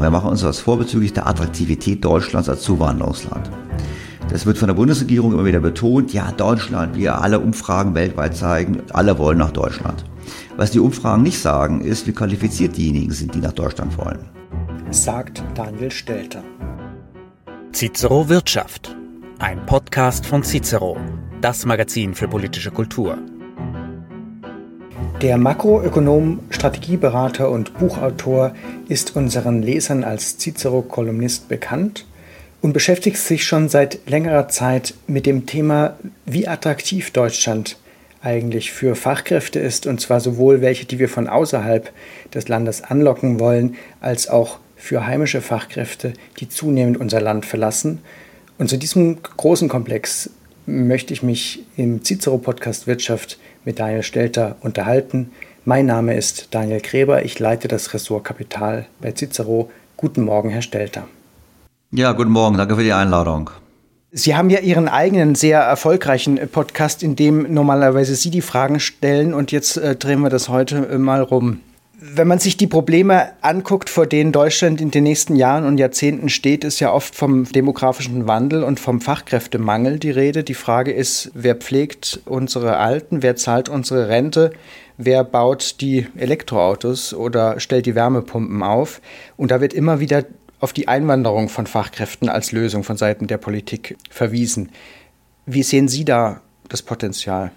Wir machen uns was vor bezüglich der Attraktivität Deutschlands als Zuwanderungsland. Das wird von der Bundesregierung immer wieder betont. Ja, Deutschland, wir alle Umfragen weltweit zeigen, alle wollen nach Deutschland. Was die Umfragen nicht sagen, ist, wie qualifiziert diejenigen sind, die nach Deutschland wollen. Sagt Daniel Stelter. Cicero Wirtschaft. Ein Podcast von Cicero, das Magazin für politische Kultur. Der Makroökonom, Strategieberater und Buchautor ist unseren Lesern als Cicero-Kolumnist bekannt und beschäftigt sich schon seit längerer Zeit mit dem Thema, wie attraktiv Deutschland eigentlich für Fachkräfte ist, und zwar sowohl welche, die wir von außerhalb des Landes anlocken wollen, als auch für heimische Fachkräfte, die zunehmend unser Land verlassen. Und zu diesem großen Komplex möchte ich mich im Cicero-Podcast Wirtschaft mit Daniel Stelter unterhalten. Mein Name ist Daniel Gräber, ich leite das Ressort Kapital bei Cicero. Guten Morgen, Herr Stelter. Ja, guten Morgen, danke für die Einladung. Sie haben ja Ihren eigenen sehr erfolgreichen Podcast, in dem normalerweise Sie die Fragen stellen und jetzt äh, drehen wir das heute äh, mal rum. Wenn man sich die Probleme anguckt, vor denen Deutschland in den nächsten Jahren und Jahrzehnten steht, ist ja oft vom demografischen Wandel und vom Fachkräftemangel die Rede. Die Frage ist, wer pflegt unsere Alten, wer zahlt unsere Rente, wer baut die Elektroautos oder stellt die Wärmepumpen auf. Und da wird immer wieder auf die Einwanderung von Fachkräften als Lösung von Seiten der Politik verwiesen. Wie sehen Sie da das Potenzial?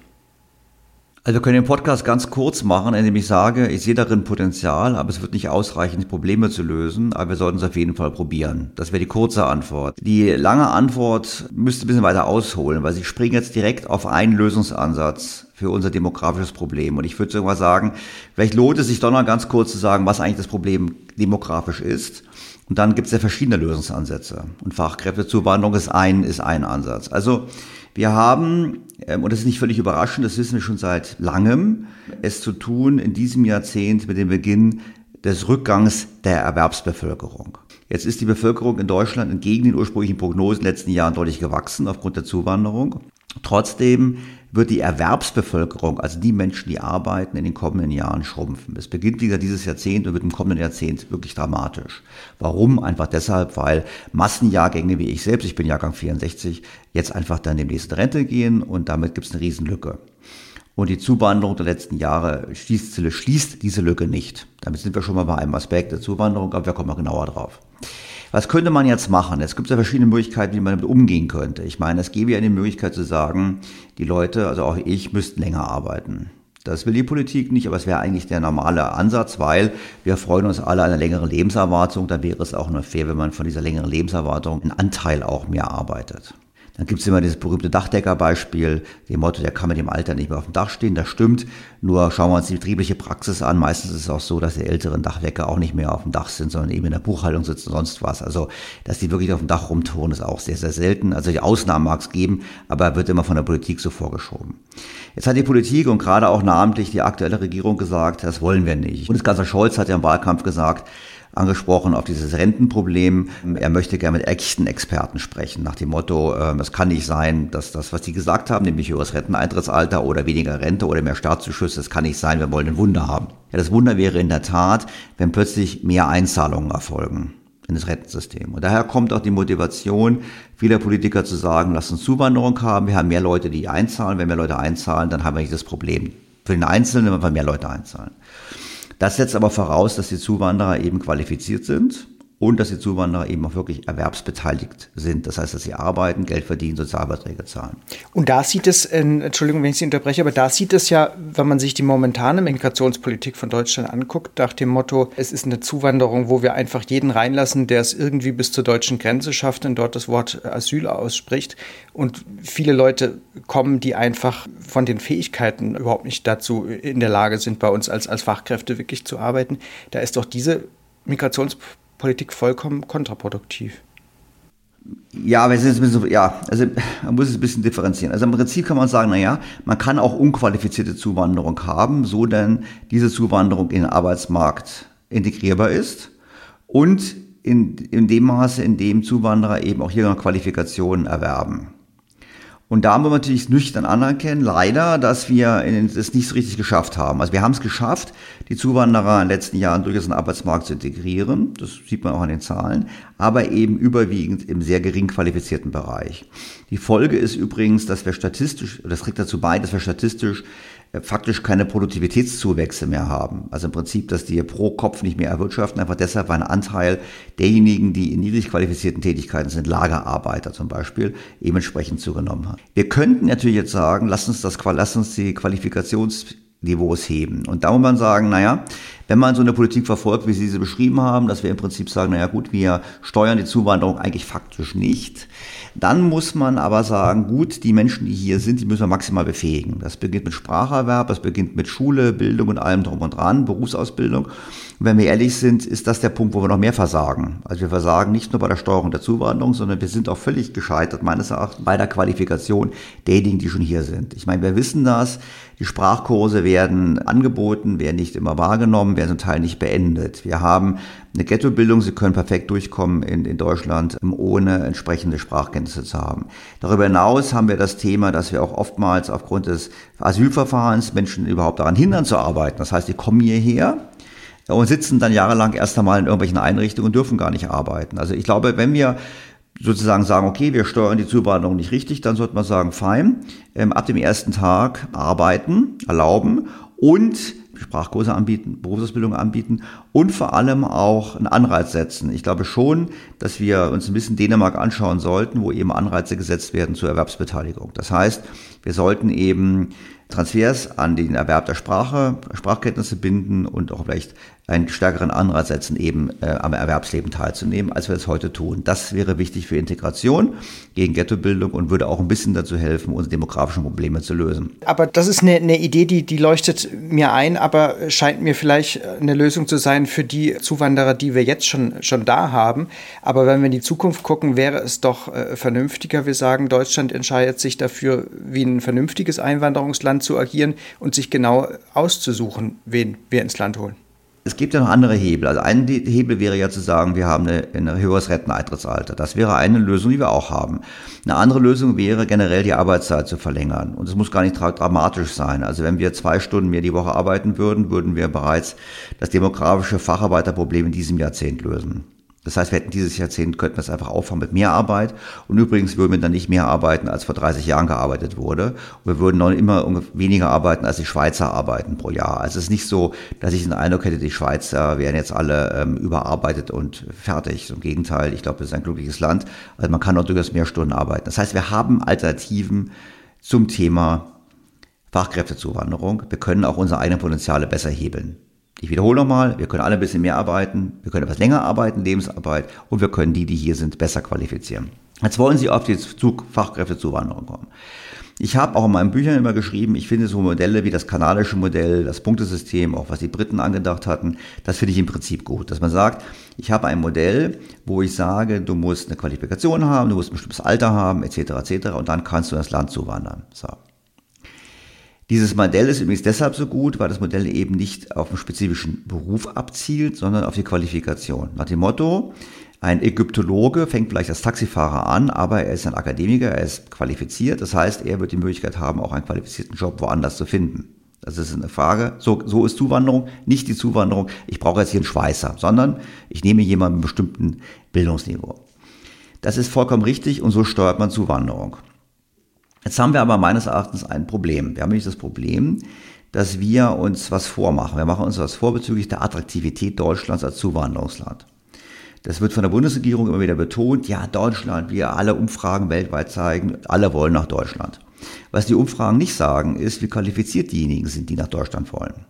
Also wir können den Podcast ganz kurz machen, indem ich sage, ich sehe darin Potenzial, aber es wird nicht ausreichen, die Probleme zu lösen, aber wir sollten es auf jeden Fall probieren. Das wäre die kurze Antwort. Die lange Antwort müsste ein bisschen weiter ausholen, weil Sie springen jetzt direkt auf einen Lösungsansatz für unser demografisches Problem. Und ich würde sogar sagen, vielleicht lohnt es sich doch noch ganz kurz zu sagen, was eigentlich das Problem demografisch ist. Und dann gibt es ja verschiedene Lösungsansätze. Und Fachkräftezuwanderung ist ein, ist ein Ansatz. Also wir haben, ähm, und das ist nicht völlig überraschend, das wissen wir schon seit langem, es zu tun in diesem Jahrzehnt mit dem Beginn des Rückgangs der Erwerbsbevölkerung. Jetzt ist die Bevölkerung in Deutschland entgegen den ursprünglichen Prognosen in den letzten Jahren deutlich gewachsen aufgrund der Zuwanderung. Trotzdem wird die Erwerbsbevölkerung, also die Menschen, die arbeiten, in den kommenden Jahren schrumpfen. Es beginnt wieder dieses Jahrzehnt und wird im kommenden Jahrzehnt wirklich dramatisch. Warum? Einfach deshalb, weil Massenjahrgänge wie ich selbst, ich bin Jahrgang 64, jetzt einfach dann demnächst in Rente gehen und damit gibt es eine Riesenlücke. Und die Zuwanderung der letzten Jahre schließt, schließt diese Lücke nicht. Damit sind wir schon mal bei einem Aspekt der Zuwanderung, aber wir kommen mal genauer drauf. Was könnte man jetzt machen? Es gibt ja verschiedene Möglichkeiten, wie man damit umgehen könnte. Ich meine, es gäbe ja eine Möglichkeit zu sagen, die Leute, also auch ich, müssten länger arbeiten. Das will die Politik nicht, aber es wäre eigentlich der normale Ansatz, weil wir freuen uns alle an einer längeren Lebenserwartung. Da wäre es auch nur fair, wenn man von dieser längeren Lebenserwartung einen Anteil auch mehr arbeitet. Dann gibt es immer dieses berühmte Dachdeckerbeispiel, dem Motto, der kann mit dem Alter nicht mehr auf dem Dach stehen. Das stimmt. Nur schauen wir uns die betriebliche Praxis an. Meistens ist es auch so, dass die älteren Dachdecker auch nicht mehr auf dem Dach sind, sondern eben in der Buchhaltung sitzen und sonst was. Also, dass die wirklich auf dem Dach rumtouren, ist auch sehr, sehr selten. Also die Ausnahmen mag es geben, aber wird immer von der Politik so vorgeschoben. Jetzt hat die Politik und gerade auch namentlich die aktuelle Regierung gesagt, das wollen wir nicht. Bundeskanzler Scholz hat ja im Wahlkampf gesagt, angesprochen auf dieses Rentenproblem. Er möchte gerne mit echten Experten sprechen, nach dem Motto, ähm, es kann nicht sein, dass das, was die gesagt haben, nämlich höheres Renteneintrittsalter oder weniger Rente oder mehr Staatszuschüsse, das kann nicht sein, wir wollen ein Wunder haben. Ja, das Wunder wäre in der Tat, wenn plötzlich mehr Einzahlungen erfolgen in das Rentensystem. Und daher kommt auch die Motivation vieler Politiker zu sagen, lass uns Zuwanderung haben, wir haben mehr Leute, die einzahlen, wenn mehr Leute einzahlen, dann haben wir nicht das Problem. Für den Einzelnen, wenn wir mehr Leute einzahlen. Das setzt aber voraus, dass die Zuwanderer eben qualifiziert sind und dass die Zuwanderer eben auch wirklich erwerbsbeteiligt sind. Das heißt, dass sie arbeiten, Geld verdienen, Sozialbeiträge zahlen. Und da sieht es, äh, Entschuldigung, wenn ich Sie unterbreche, aber da sieht es ja, wenn man sich die momentane Migrationspolitik von Deutschland anguckt, nach dem Motto, es ist eine Zuwanderung, wo wir einfach jeden reinlassen, der es irgendwie bis zur deutschen Grenze schafft und dort das Wort Asyl ausspricht. Und viele Leute kommen, die einfach von den Fähigkeiten überhaupt nicht dazu in der Lage sind, bei uns als, als Fachkräfte wirklich zu arbeiten. Da ist doch diese Migrationspolitik Politik vollkommen kontraproduktiv. Ja, aber es ist ein bisschen, ja, also man muss es ein bisschen differenzieren. Also im Prinzip kann man sagen, naja, man kann auch unqualifizierte Zuwanderung haben, so denn diese Zuwanderung in den Arbeitsmarkt integrierbar ist und in, in dem Maße, in dem Zuwanderer eben auch hier noch Qualifikationen erwerben. Und da muss man natürlich nüchtern anerkennen, leider, dass wir es nicht so richtig geschafft haben. Also wir haben es geschafft, die Zuwanderer in den letzten Jahren durchaus in den Arbeitsmarkt zu integrieren. Das sieht man auch an den Zahlen. Aber eben überwiegend im sehr gering qualifizierten Bereich. Die Folge ist übrigens, dass wir statistisch, das trägt dazu bei, dass wir statistisch faktisch keine Produktivitätszuwächse mehr haben. Also im Prinzip, dass die pro Kopf nicht mehr erwirtschaften, einfach deshalb, weil ein Anteil derjenigen, die in niedrig qualifizierten Tätigkeiten sind, Lagerarbeiter zum Beispiel, eben entsprechend zugenommen hat. Wir könnten natürlich jetzt sagen, lass uns das, lass uns die Qualifikationsniveaus heben. Und da muss man sagen, naja, wenn man so eine Politik verfolgt, wie Sie sie beschrieben haben, dass wir im Prinzip sagen, naja gut, wir steuern die Zuwanderung eigentlich faktisch nicht, dann muss man aber sagen, gut, die Menschen, die hier sind, die müssen wir maximal befähigen. Das beginnt mit Spracherwerb, das beginnt mit Schule, Bildung und allem drum und dran, Berufsausbildung. Und wenn wir ehrlich sind, ist das der Punkt, wo wir noch mehr versagen. Also wir versagen nicht nur bei der Steuerung der Zuwanderung, sondern wir sind auch völlig gescheitert, meines Erachtens, bei der Qualifikation derjenigen, die schon hier sind. Ich meine, wir wissen das, die Sprachkurse werden angeboten, werden nicht immer wahrgenommen, werden zum Teil nicht beendet. Wir haben eine Ghettobildung, sie können perfekt durchkommen in, in Deutschland, ohne entsprechende Sprachkenntnisse zu haben. Darüber hinaus haben wir das Thema, dass wir auch oftmals aufgrund des Asylverfahrens Menschen überhaupt daran hindern zu arbeiten. Das heißt, die kommen hierher, und sitzen dann jahrelang erst einmal in irgendwelchen Einrichtungen und dürfen gar nicht arbeiten. Also ich glaube, wenn wir sozusagen sagen, okay, wir steuern die Zuwanderung nicht richtig, dann sollte man sagen, fein, ähm, ab dem ersten Tag arbeiten, erlauben und Sprachkurse anbieten, Berufsausbildung anbieten und vor allem auch einen Anreiz setzen. Ich glaube schon, dass wir uns ein bisschen Dänemark anschauen sollten, wo eben Anreize gesetzt werden zur Erwerbsbeteiligung. Das heißt, wir sollten eben Transfers an den Erwerb der Sprache, Sprachkenntnisse binden und auch vielleicht einen stärkeren Anreiz setzen, eben äh, am Erwerbsleben teilzunehmen, als wir es heute tun. Das wäre wichtig für Integration gegen Ghettobildung und würde auch ein bisschen dazu helfen, unsere demografischen Probleme zu lösen. Aber das ist eine, eine Idee, die, die leuchtet mir ein, aber scheint mir vielleicht eine Lösung zu sein für die Zuwanderer, die wir jetzt schon, schon da haben. Aber wenn wir in die Zukunft gucken, wäre es doch äh, vernünftiger. Wir sagen, Deutschland entscheidet sich dafür, wie ein vernünftiges Einwanderungsland zu agieren und sich genau auszusuchen, wen wir ins Land holen. Es gibt ja noch andere Hebel. Also ein Hebel wäre ja zu sagen, wir haben ein höheres Renteneintrittsalter. Das wäre eine Lösung, die wir auch haben. Eine andere Lösung wäre generell die Arbeitszeit zu verlängern. Und es muss gar nicht dramatisch sein. Also wenn wir zwei Stunden mehr die Woche arbeiten würden, würden wir bereits das demografische Facharbeiterproblem in diesem Jahrzehnt lösen. Das heißt, wir hätten dieses Jahrzehnt, könnten wir es einfach auffahren mit mehr Arbeit. Und übrigens würden wir dann nicht mehr arbeiten, als vor 30 Jahren gearbeitet wurde. Und wir würden noch immer weniger arbeiten, als die Schweizer arbeiten pro Jahr. Also es ist nicht so, dass ich den Eindruck hätte, die Schweizer wären jetzt alle ähm, überarbeitet und fertig. Im Gegenteil, ich glaube, es ist ein glückliches Land. Also man kann noch durchaus mehr Stunden arbeiten. Das heißt, wir haben Alternativen zum Thema Fachkräftezuwanderung. Wir können auch unsere eigenen Potenziale besser hebeln. Ich wiederhole nochmal, wir können alle ein bisschen mehr arbeiten, wir können etwas länger arbeiten, Lebensarbeit, und wir können die, die hier sind, besser qualifizieren. Jetzt wollen Sie auf die Fachkräftezuwanderung kommen. Ich habe auch in meinen Büchern immer geschrieben, ich finde so Modelle wie das kanadische Modell, das Punktesystem, auch was die Briten angedacht hatten, das finde ich im Prinzip gut. Dass man sagt, ich habe ein Modell, wo ich sage, du musst eine Qualifikation haben, du musst ein bestimmtes Alter haben, etc. etc. und dann kannst du in das Land zuwandern. So. Dieses Modell ist übrigens deshalb so gut, weil das Modell eben nicht auf einen spezifischen Beruf abzielt, sondern auf die Qualifikation. Nach dem Motto, ein Ägyptologe fängt vielleicht als Taxifahrer an, aber er ist ein Akademiker, er ist qualifiziert. Das heißt, er wird die Möglichkeit haben, auch einen qualifizierten Job woanders zu finden. Das ist eine Frage. So, so ist Zuwanderung, nicht die Zuwanderung, ich brauche jetzt hier einen Schweißer, sondern ich nehme jemanden mit einem bestimmten Bildungsniveau. Das ist vollkommen richtig und so steuert man Zuwanderung. Jetzt haben wir aber meines Erachtens ein Problem. Wir haben nämlich das Problem, dass wir uns was vormachen. Wir machen uns was vor bezüglich der Attraktivität Deutschlands als Zuwanderungsland. Das wird von der Bundesregierung immer wieder betont. Ja, Deutschland, wir alle Umfragen weltweit zeigen, alle wollen nach Deutschland. Was die Umfragen nicht sagen, ist, wie qualifiziert diejenigen sind, die nach Deutschland wollen.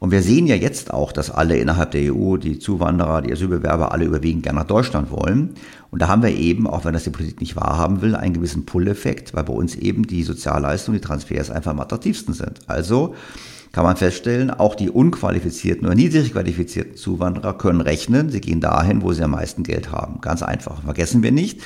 Und wir sehen ja jetzt auch, dass alle innerhalb der EU, die Zuwanderer, die Asylbewerber, alle überwiegend gerne nach Deutschland wollen. Und da haben wir eben, auch wenn das die Politik nicht wahrhaben will, einen gewissen Pull-Effekt, weil bei uns eben die Sozialleistungen, die Transfers einfach am attraktivsten sind. Also kann man feststellen, auch die unqualifizierten oder niedrig qualifizierten Zuwanderer können rechnen, sie gehen dahin, wo sie am meisten Geld haben. Ganz einfach. Vergessen wir nicht,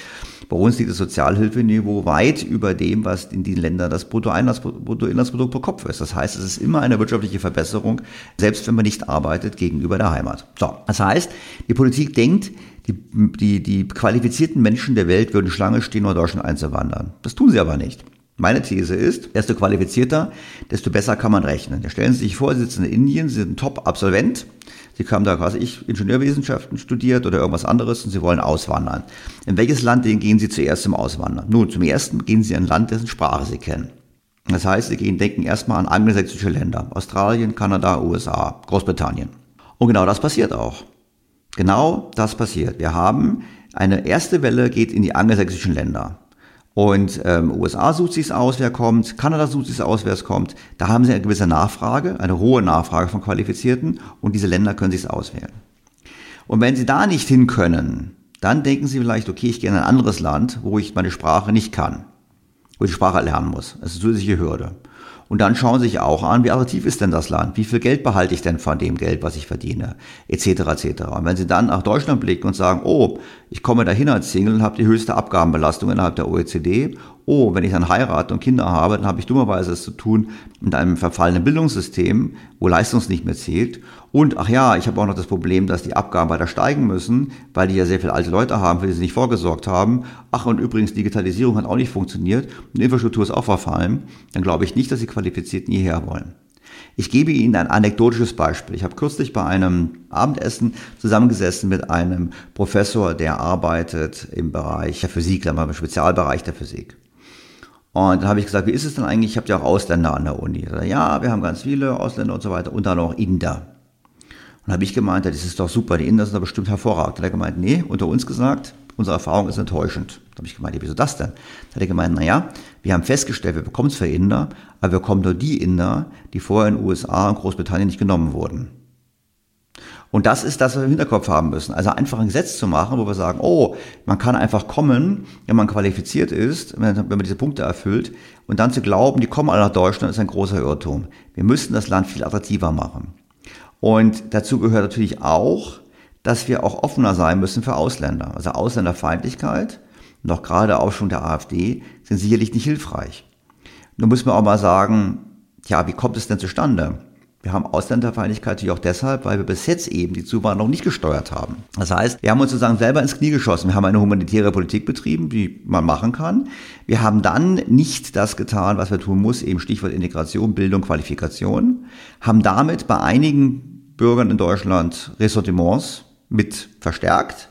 bei uns liegt das Sozialhilfeniveau weit über dem, was in den Ländern das Bruttoinlandsprodukt pro Kopf ist. Das heißt, es ist immer eine wirtschaftliche Verbesserung, selbst wenn man nicht arbeitet, gegenüber der Heimat. So, das heißt, die Politik denkt, die, die, die qualifizierten Menschen der Welt würden Schlange stehen, um Deutschland einzuwandern. Das tun sie aber nicht. Meine These ist, desto qualifizierter, desto besser kann man rechnen. Ja, stellen Sie sich vor, Sie sitzen in Indien, Sie sind ein Top-Absolvent, Sie haben da quasi ich Ingenieurwissenschaften studiert oder irgendwas anderes und Sie wollen auswandern. In welches Land gehen Sie zuerst zum Auswandern? Nun, zum ersten gehen Sie in ein Land, dessen Sprache Sie kennen. Das heißt, Sie gehen, denken erstmal an angelsächsische Länder. Australien, Kanada, USA, Großbritannien. Und genau das passiert auch. Genau das passiert. Wir haben eine erste Welle geht in die angelsächsischen Länder. Und ähm, USA sucht sich aus, wer kommt, Kanada sucht sich aus, wer es kommt. Da haben sie eine gewisse Nachfrage, eine hohe Nachfrage von Qualifizierten und diese Länder können sich auswählen. Und wenn sie da nicht hin können, dann denken sie vielleicht, okay, ich gehe in ein anderes Land, wo ich meine Sprache nicht kann, wo ich die Sprache lernen muss. Das ist eine zusätzliche Hürde. Und dann schauen sie sich auch an, wie attraktiv ist denn das Land? Wie viel Geld behalte ich denn von dem Geld, was ich verdiene? Etc. etc. Und wenn sie dann nach Deutschland blicken und sagen, oh, ich komme dahin als Single und habe die höchste Abgabenbelastung innerhalb der OECD oh, wenn ich dann heirate und Kinder habe, dann habe ich dummerweise es zu tun mit einem verfallenen Bildungssystem, wo Leistung nicht mehr zählt. Und ach ja, ich habe auch noch das Problem, dass die Abgaben weiter steigen müssen, weil die ja sehr viele alte Leute haben, für die sie nicht vorgesorgt haben. Ach, und übrigens, Digitalisierung hat auch nicht funktioniert und Infrastruktur ist auch verfallen. Dann glaube ich nicht, dass die Qualifizierten hierher wollen. Ich gebe Ihnen ein anekdotisches Beispiel. Ich habe kürzlich bei einem Abendessen zusammengesessen mit einem Professor, der arbeitet im Bereich der Physik, im Spezialbereich der Physik. Und dann habe ich gesagt, wie ist es denn eigentlich? Ich habe ja auch Ausländer an der Uni. Ja, wir haben ganz viele Ausländer und so weiter und dann auch Inder. Und habe ich gemeint, das ist doch super, die Inder sind doch bestimmt hervorragend. Hat er gemeint, nee, unter uns gesagt, unsere Erfahrung ist enttäuschend. Da habe ich gemeint, wieso das denn? Dann hat er gemeint, naja, wir haben festgestellt, wir bekommen es für Inder, aber wir bekommen nur die Inder, die vorher in den USA und Großbritannien nicht genommen wurden. Und das ist das, was wir im Hinterkopf haben müssen. Also einfach ein Gesetz zu machen, wo wir sagen, oh, man kann einfach kommen, wenn man qualifiziert ist, wenn, wenn man diese Punkte erfüllt, und dann zu glauben, die kommen alle nach Deutschland, ist ein großer Irrtum. Wir müssen das Land viel attraktiver machen. Und dazu gehört natürlich auch, dass wir auch offener sein müssen für Ausländer. Also Ausländerfeindlichkeit, noch gerade auch schon der AfD, sind sicherlich nicht hilfreich. Nun muss man auch mal sagen, ja, wie kommt es denn zustande? Wir haben Ausländerfeindlichkeit natürlich auch deshalb, weil wir bis jetzt eben die Zuwanderung nicht gesteuert haben. Das heißt, wir haben uns sozusagen selber ins Knie geschossen. Wir haben eine humanitäre Politik betrieben, die man machen kann. Wir haben dann nicht das getan, was wir tun muss, eben Stichwort Integration, Bildung, Qualifikation, haben damit bei einigen Bürgern in Deutschland Ressortiments mit verstärkt.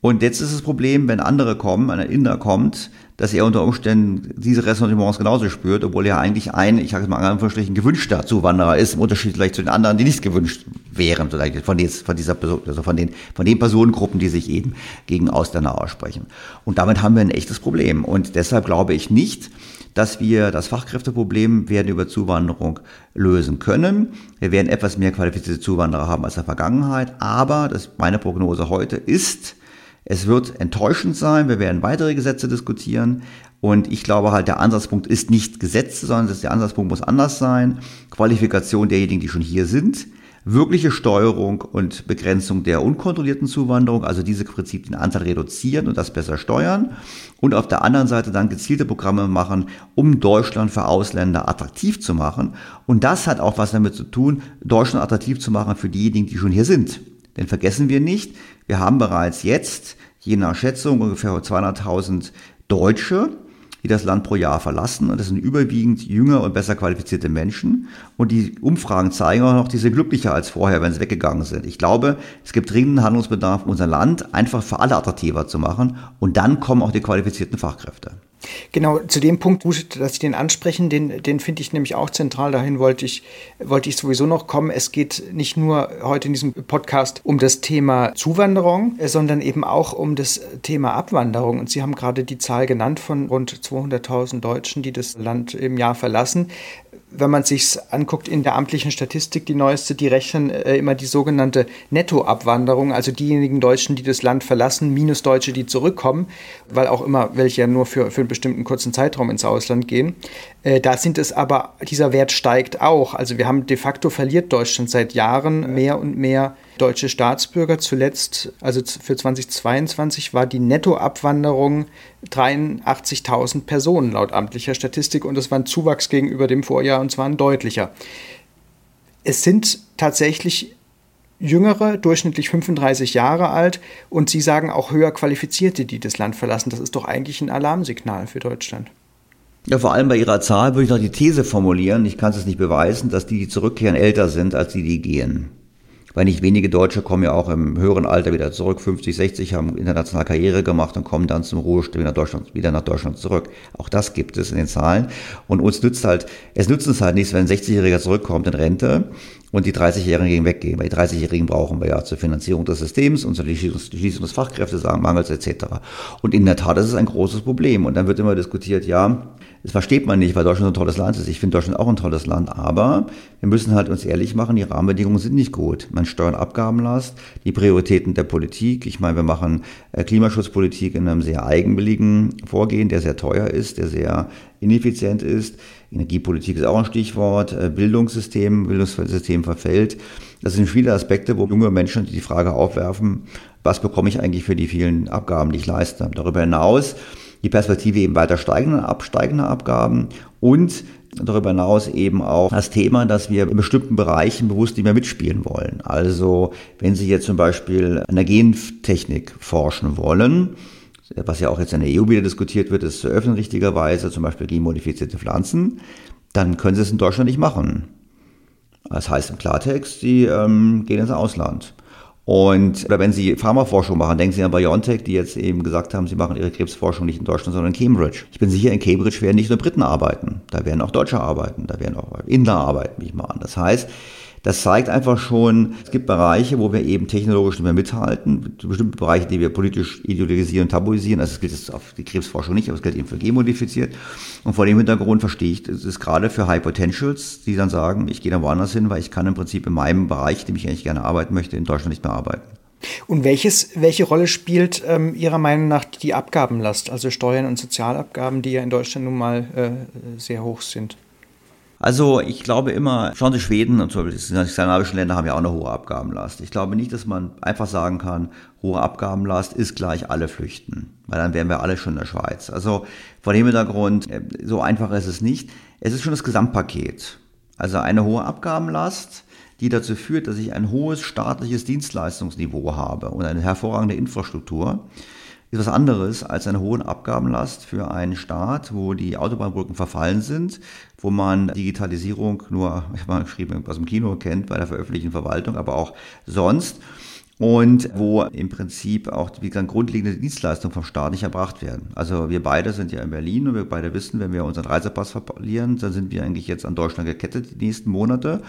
Und jetzt ist das Problem, wenn andere kommen, ein Inder kommt, dass er unter Umständen diese Ressentiments genauso spürt, obwohl er eigentlich ein, ich sage es mal in Anführungsstrichen, gewünschter Zuwanderer ist, im Unterschied vielleicht zu den anderen, die nicht gewünscht wären, von, des, von dieser Person, also von den, von den Personengruppen, die sich eben gegen Ausländer aussprechen. Und damit haben wir ein echtes Problem. Und deshalb glaube ich nicht, dass wir das Fachkräfteproblem werden über Zuwanderung lösen können. Wir werden etwas mehr qualifizierte Zuwanderer haben als in der Vergangenheit, aber das meine Prognose heute ist, es wird enttäuschend sein. Wir werden weitere Gesetze diskutieren. Und ich glaube halt, der Ansatzpunkt ist nicht Gesetze, sondern der Ansatzpunkt muss anders sein. Qualifikation derjenigen, die schon hier sind. Wirkliche Steuerung und Begrenzung der unkontrollierten Zuwanderung, also diese Prinzipien Anzahl reduzieren und das besser steuern. Und auf der anderen Seite dann gezielte Programme machen, um Deutschland für Ausländer attraktiv zu machen. Und das hat auch was damit zu tun, Deutschland attraktiv zu machen für diejenigen, die schon hier sind. Denn vergessen wir nicht, wir haben bereits jetzt, je nach Schätzung, ungefähr 200.000 Deutsche, die das Land pro Jahr verlassen. Und das sind überwiegend jünger und besser qualifizierte Menschen. Und die Umfragen zeigen auch noch, die sind glücklicher als vorher, wenn sie weggegangen sind. Ich glaube, es gibt dringenden Handlungsbedarf, unser Land einfach für alle attraktiver zu machen. Und dann kommen auch die qualifizierten Fachkräfte. Genau, zu dem Punkt, dass Sie den ansprechen, den, den finde ich nämlich auch zentral. Dahin wollte ich, wollte ich sowieso noch kommen. Es geht nicht nur heute in diesem Podcast um das Thema Zuwanderung, sondern eben auch um das Thema Abwanderung. Und Sie haben gerade die Zahl genannt von rund 200.000 Deutschen, die das Land im Jahr verlassen. Wenn man sich anguckt in der amtlichen Statistik, die neueste, die rechnen äh, immer die sogenannte Nettoabwanderung, also diejenigen Deutschen, die das Land verlassen, minus Deutsche, die zurückkommen, weil auch immer welche ja nur für, für einen bestimmten kurzen Zeitraum ins Ausland gehen. Äh, da sind es aber, dieser Wert steigt auch. Also wir haben de facto verliert Deutschland seit Jahren mehr und mehr deutsche Staatsbürger. Zuletzt, also für 2022, war die Nettoabwanderung 83.000 Personen laut amtlicher Statistik und das war ein Zuwachs gegenüber dem Vorjahr und zwar ein deutlicher. Es sind tatsächlich Jüngere, durchschnittlich 35 Jahre alt und Sie sagen auch höher Qualifizierte, die das Land verlassen. Das ist doch eigentlich ein Alarmsignal für Deutschland. Ja, vor allem bei Ihrer Zahl würde ich noch die These formulieren, ich kann es nicht beweisen, dass die, die zurückkehren, älter sind als die, die gehen weil nicht wenige Deutsche kommen ja auch im höheren Alter wieder zurück, 50, 60, haben international Karriere gemacht und kommen dann zum Ruhestand wieder nach Deutschland, wieder nach Deutschland zurück. Auch das gibt es in den Zahlen. Und uns nützt halt, es nützt uns halt nichts, wenn ein 60-Jähriger zurückkommt in Rente und die 30-Jährigen weggehen. Weil die 30-Jährigen brauchen wir ja zur Finanzierung des Systems und zur Schließung des Fachkräftemangels etc. Und in der Tat ist es ein großes Problem. Und dann wird immer diskutiert, ja, das versteht man nicht, weil Deutschland ein tolles Land ist. Ich finde Deutschland auch ein tolles Land, aber wir müssen halt uns ehrlich machen, die Rahmenbedingungen sind nicht gut. Man steuert Abgabenlast, die Prioritäten der Politik. Ich meine, wir machen äh, Klimaschutzpolitik in einem sehr eigenwilligen Vorgehen, der sehr teuer ist, der sehr ineffizient ist. Energiepolitik ist auch ein Stichwort. Äh, Bildungssystem, Bildungssystem verfällt. Das sind viele Aspekte, wo junge Menschen die Frage aufwerfen, was bekomme ich eigentlich für die vielen Abgaben, die ich leiste. Darüber hinaus die Perspektive eben weiter steigender, absteigender Abgaben und darüber hinaus eben auch das Thema, dass wir in bestimmten Bereichen bewusst nicht mehr mitspielen wollen. Also wenn Sie jetzt zum Beispiel an der Gentechnik forschen wollen, was ja auch jetzt in der EU wieder diskutiert wird, ist zu öffnen richtigerweise, zum Beispiel genmodifizierte Pflanzen, dann können Sie es in Deutschland nicht machen. Das heißt im Klartext, Sie ähm, gehen ins Ausland. Und oder wenn Sie Pharmaforschung machen, denken Sie an BioNTech, die jetzt eben gesagt haben, sie machen ihre Krebsforschung nicht in Deutschland, sondern in Cambridge. Ich bin sicher, in Cambridge werden nicht nur Briten arbeiten, da werden auch Deutsche arbeiten, da werden auch Inder arbeiten, wie ich mal an. Das heißt, das zeigt einfach schon, es gibt Bereiche, wo wir eben technologisch nicht mehr mithalten, bestimmte Bereiche, die wir politisch ideologisieren, tabuisieren. Also es gilt jetzt auf die Krebsforschung nicht, aber es gilt eben für genmodifiziert. Und vor dem Hintergrund verstehe ich, es ist gerade für High Potentials, die dann sagen, ich gehe dann woanders hin, weil ich kann im Prinzip in meinem Bereich, in dem ich eigentlich gerne arbeiten möchte, in Deutschland nicht mehr arbeiten. Und welches, welche Rolle spielt ähm, Ihrer Meinung nach die Abgabenlast, also Steuern und Sozialabgaben, die ja in Deutschland nun mal äh, sehr hoch sind? Also ich glaube immer, schauen Sie Schweden und Beispiel die skandinavischen Länder haben ja auch eine hohe Abgabenlast. Ich glaube nicht, dass man einfach sagen kann, hohe Abgabenlast ist gleich alle flüchten, weil dann wären wir alle schon in der Schweiz. Also vor dem Hintergrund, äh, so einfach ist es nicht. Es ist schon das Gesamtpaket. Also eine hohe Abgabenlast, die dazu führt, dass ich ein hohes staatliches Dienstleistungsniveau habe und eine hervorragende Infrastruktur ist was anderes als eine hohe Abgabenlast für einen Staat, wo die Autobahnbrücken verfallen sind, wo man Digitalisierung nur, ich habe mal geschrieben, aus dem Kino kennt, bei der veröffentlichten Verwaltung, aber auch sonst. Und wo im Prinzip auch wie gesagt, grundlegende Dienstleistungen vom Staat nicht erbracht werden. Also wir beide sind ja in Berlin und wir beide wissen, wenn wir unseren Reisepass verlieren, dann sind wir eigentlich jetzt an Deutschland gekettet die nächsten Monate,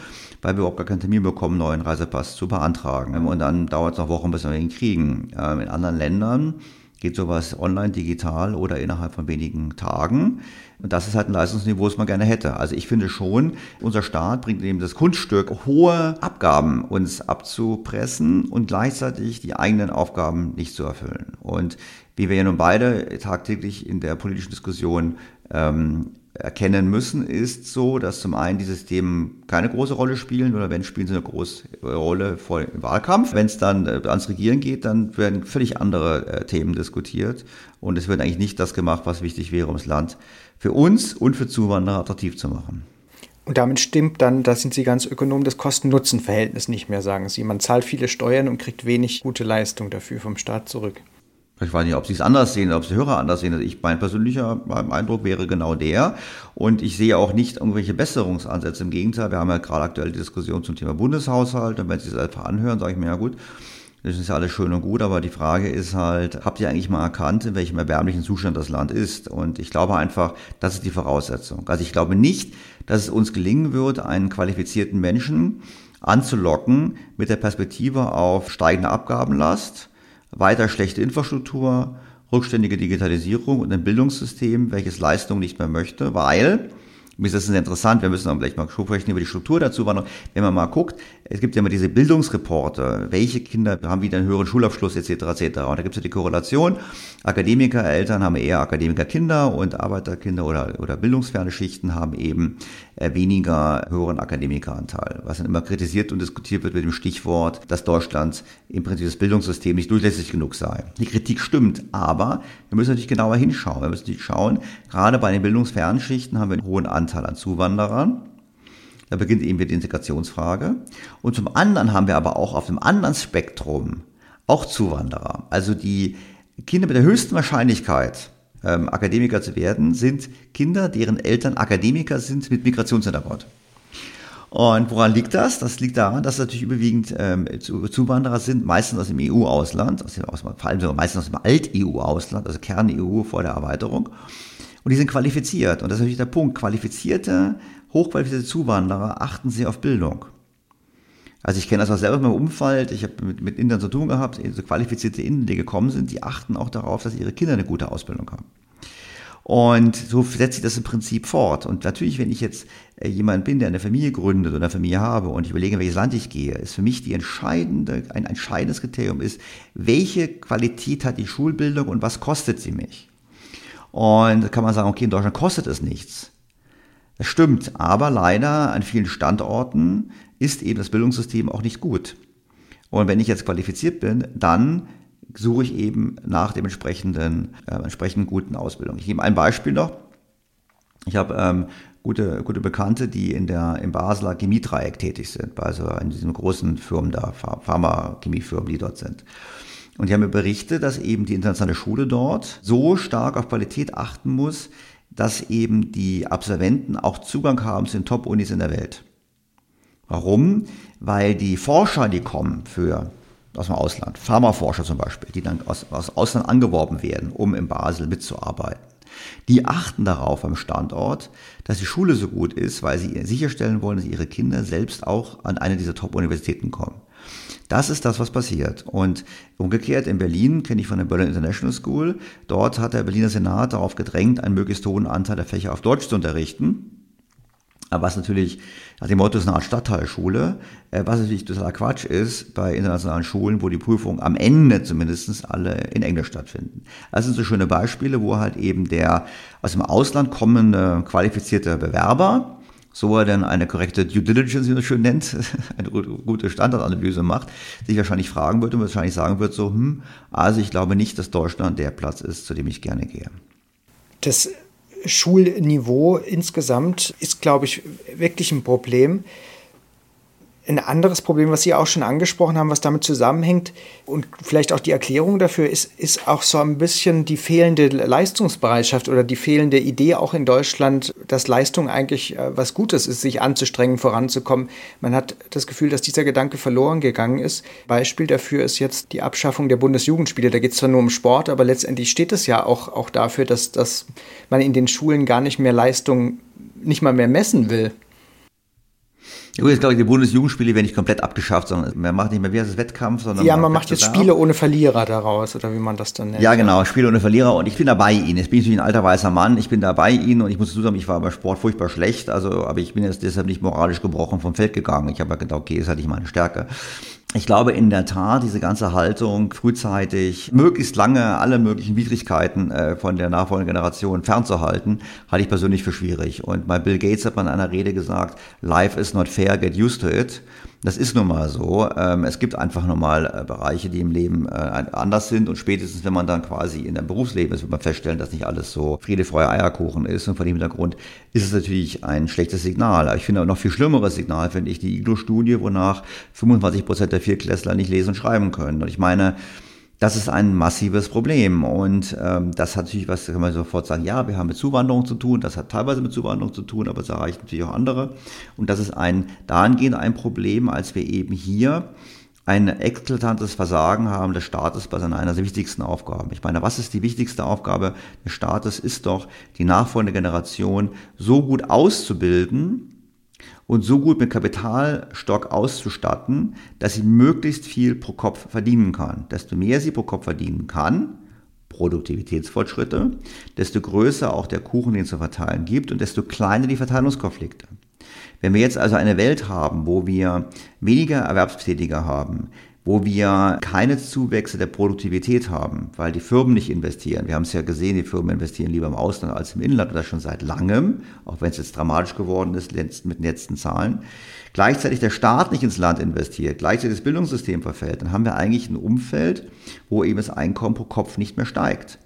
weil wir überhaupt gar keinen Termin bekommen, einen neuen Reisepass zu beantragen. Und dann dauert es noch Wochen, bis wir ihn kriegen. Ähm, in anderen Ländern geht sowas online, digital oder innerhalb von wenigen Tagen. Und das ist halt ein Leistungsniveau, das man gerne hätte. Also ich finde schon, unser Staat bringt eben das Kunststück, hohe Abgaben uns abzupressen und gleichzeitig die eigenen Aufgaben nicht zu erfüllen. Und wie wir ja nun beide tagtäglich in der politischen Diskussion ähm, erkennen müssen, ist so, dass zum einen diese Themen keine große Rolle spielen oder wenn spielen sie eine große Rolle vor im Wahlkampf. Wenn es dann äh, ans Regieren geht, dann werden völlig andere äh, Themen diskutiert und es wird eigentlich nicht das gemacht, was wichtig wäre, um das Land für uns und für Zuwanderer attraktiv zu machen. Und damit stimmt dann, da sind Sie ganz ökonom, das Kosten-Nutzen-Verhältnis nicht mehr, sagen Sie. Man zahlt viele Steuern und kriegt wenig gute Leistung dafür vom Staat zurück. Ich weiß nicht, ob Sie es anders sehen, ob Sie Hörer anders sehen. Also ich, mein persönlicher Eindruck wäre genau der. Und ich sehe auch nicht irgendwelche Besserungsansätze. Im Gegenteil, wir haben ja gerade aktuell die Diskussion zum Thema Bundeshaushalt. Und wenn Sie es einfach anhören, sage ich mir, ja gut, das ist ja alles schön und gut, aber die Frage ist halt, habt ihr eigentlich mal erkannt, in welchem erbärmlichen Zustand das Land ist? Und ich glaube einfach, das ist die Voraussetzung. Also ich glaube nicht, dass es uns gelingen wird, einen qualifizierten Menschen anzulocken mit der Perspektive auf steigende Abgabenlast, weiter schlechte Infrastruktur, rückständige Digitalisierung und ein Bildungssystem, welches Leistung nicht mehr möchte, weil Mir ist das interessant, wir müssen dann gleich mal sprechen über die Struktur dazu. Wenn man mal guckt, es gibt ja immer diese Bildungsreporte, welche Kinder haben wieder einen höheren Schulabschluss etc. etc. Und da gibt es ja die Korrelation, Akademikereltern haben eher Akademikerkinder und Arbeiterkinder oder, oder bildungsferne Schichten haben eben äh, weniger höheren Akademikeranteil, was dann immer kritisiert und diskutiert wird mit dem Stichwort, dass Deutschland im Prinzip das Bildungssystem nicht durchlässig genug sei. Die Kritik stimmt, aber wir müssen natürlich genauer hinschauen. Wir müssen natürlich schauen, gerade bei den bildungsfernen Schichten haben wir einen hohen Anteil Anteil an Zuwanderern. Da beginnt eben die Integrationsfrage. Und zum anderen haben wir aber auch auf dem anderen Spektrum auch Zuwanderer. Also die Kinder mit der höchsten Wahrscheinlichkeit, ähm, Akademiker zu werden, sind Kinder, deren Eltern Akademiker sind mit Migrationshintergrund. Und woran liegt das? Das liegt daran, dass natürlich überwiegend ähm, Zuwanderer sind, meistens aus dem EU-Ausland, vor allem sogar meistens aus dem Alt-EU-Ausland, also Kern-EU vor der Erweiterung. Und die sind qualifiziert. Und das ist natürlich der Punkt. Qualifizierte, hochqualifizierte Zuwanderer achten sehr auf Bildung. Also ich kenne das auch selber in meinem Umfeld. Ich habe mit, mit Indern zu tun gehabt. So qualifizierte Inder, die gekommen sind, die achten auch darauf, dass ihre Kinder eine gute Ausbildung haben. Und so setzt sich das im Prinzip fort. Und natürlich, wenn ich jetzt äh, jemand bin, der eine Familie gründet oder eine Familie habe und ich überlege, in welches Land ich gehe, ist für mich die entscheidende, ein entscheidendes Kriterium ist, welche Qualität hat die Schulbildung und was kostet sie mich? Und da kann man sagen, okay, in Deutschland kostet es nichts. Das stimmt, aber leider an vielen Standorten ist eben das Bildungssystem auch nicht gut. Und wenn ich jetzt qualifiziert bin, dann suche ich eben nach dem entsprechenden, äh, entsprechenden guten Ausbildung. Ich gebe ein Beispiel noch. Ich habe ähm, gute, gute Bekannte, die in der, im Basler Chemiedreieck tätig sind, also in diesen großen Firmen da, Pharma-Chemiefirmen, die dort sind. Und die haben mir berichtet, dass eben die internationale Schule dort so stark auf Qualität achten muss, dass eben die Absolventen auch Zugang haben zu den Top-Unis in der Welt. Warum? Weil die Forscher, die kommen für aus dem Ausland, Pharmaforscher zum Beispiel, die dann aus, aus Ausland angeworben werden, um in Basel mitzuarbeiten, die achten darauf am Standort, dass die Schule so gut ist, weil sie sicherstellen wollen, dass ihre Kinder selbst auch an eine dieser Top-Universitäten kommen. Das ist das, was passiert. Und umgekehrt in Berlin kenne ich von der Berlin International School. Dort hat der Berliner Senat darauf gedrängt, einen möglichst hohen Anteil der Fächer auf Deutsch zu unterrichten. Was natürlich nach dem Motto ist eine Art Stadtteilschule, äh, was natürlich totaler Quatsch ist bei internationalen Schulen, wo die Prüfungen am Ende zumindest alle in Englisch stattfinden. Das sind so schöne Beispiele, wo halt eben der aus dem Ausland kommende qualifizierte Bewerber so er denn eine korrekte Due Diligence, wie man es schön nennt, eine gute Standardanalyse macht, sich wahrscheinlich fragen wird und wahrscheinlich sagen wird, so, hm, also ich glaube nicht, dass Deutschland der Platz ist, zu dem ich gerne gehe. Das Schulniveau insgesamt ist, glaube ich, wirklich ein Problem. Ein anderes Problem, was Sie auch schon angesprochen haben, was damit zusammenhängt und vielleicht auch die Erklärung dafür ist, ist auch so ein bisschen die fehlende Leistungsbereitschaft oder die fehlende Idee auch in Deutschland, dass Leistung eigentlich äh, was Gutes ist, sich anzustrengen, voranzukommen. Man hat das Gefühl, dass dieser Gedanke verloren gegangen ist. Beispiel dafür ist jetzt die Abschaffung der Bundesjugendspiele. Da geht es zwar nur um Sport, aber letztendlich steht es ja auch, auch dafür, dass, dass man in den Schulen gar nicht mehr Leistung nicht mal mehr messen will. Jetzt glaube ich, die Bundesjugendspiele werden nicht komplett abgeschafft, sondern man macht nicht mehr wie heißt das Wettkampf, sondern. Ja, man macht jetzt Spiele ohne Verlierer daraus, oder wie man das dann nennt. Ja, genau, Spiele ohne Verlierer und ich bin dabei Ihnen. Jetzt bin ich natürlich ein alter weißer Mann, ich bin dabei Ihnen und ich muss sagen, ich war beim Sport furchtbar schlecht, also, aber ich bin jetzt deshalb nicht moralisch gebrochen vom Feld gegangen. Ich habe ja gedacht, okay, ist halt nicht meine Stärke. Ich glaube in der Tat, diese ganze Haltung, frühzeitig möglichst lange alle möglichen Widrigkeiten äh, von der nachfolgenden Generation fernzuhalten, halte ich persönlich für schwierig. Und bei Bill Gates hat man in einer Rede gesagt, Life is not fair, get used to it. Das ist nun mal so. Ähm, es gibt einfach normal äh, Bereiche, die im Leben äh, anders sind und spätestens, wenn man dann quasi in einem Berufsleben ist, wird man feststellen, dass nicht alles so Friede, Freude, Eierkuchen ist und vor dem Hintergrund ist es natürlich ein schlechtes Signal. Ich finde auch noch viel schlimmeres Signal, finde ich, die IGLO-Studie, wonach 25 Prozent der Viertklässler nicht lesen und schreiben können. Und ich meine, das ist ein massives Problem und ähm, das hat natürlich was, kann man sofort sagen, ja, wir haben mit Zuwanderung zu tun, das hat teilweise mit Zuwanderung zu tun, aber es erreicht natürlich auch andere. Und das ist ein dahingehend ein Problem, als wir eben hier ein eklatantes Versagen haben des Staates bei seiner einer der wichtigsten Aufgaben. Ich meine, was ist die wichtigste Aufgabe des Staates? Ist doch, die nachfolgende Generation so gut auszubilden, und so gut mit Kapitalstock auszustatten, dass sie möglichst viel pro Kopf verdienen kann. Desto mehr sie pro Kopf verdienen kann, Produktivitätsfortschritte, desto größer auch der Kuchen, den es zu verteilen gibt und desto kleiner die Verteilungskonflikte. Wenn wir jetzt also eine Welt haben, wo wir weniger Erwerbstätige haben, wo wir keine Zuwächse der Produktivität haben, weil die Firmen nicht investieren. Wir haben es ja gesehen, die Firmen investieren lieber im Ausland als im Inland das schon seit langem, auch wenn es jetzt dramatisch geworden ist mit den letzten Zahlen. Gleichzeitig der Staat nicht ins Land investiert, gleichzeitig das Bildungssystem verfällt, dann haben wir eigentlich ein Umfeld, wo eben das Einkommen pro Kopf nicht mehr steigt.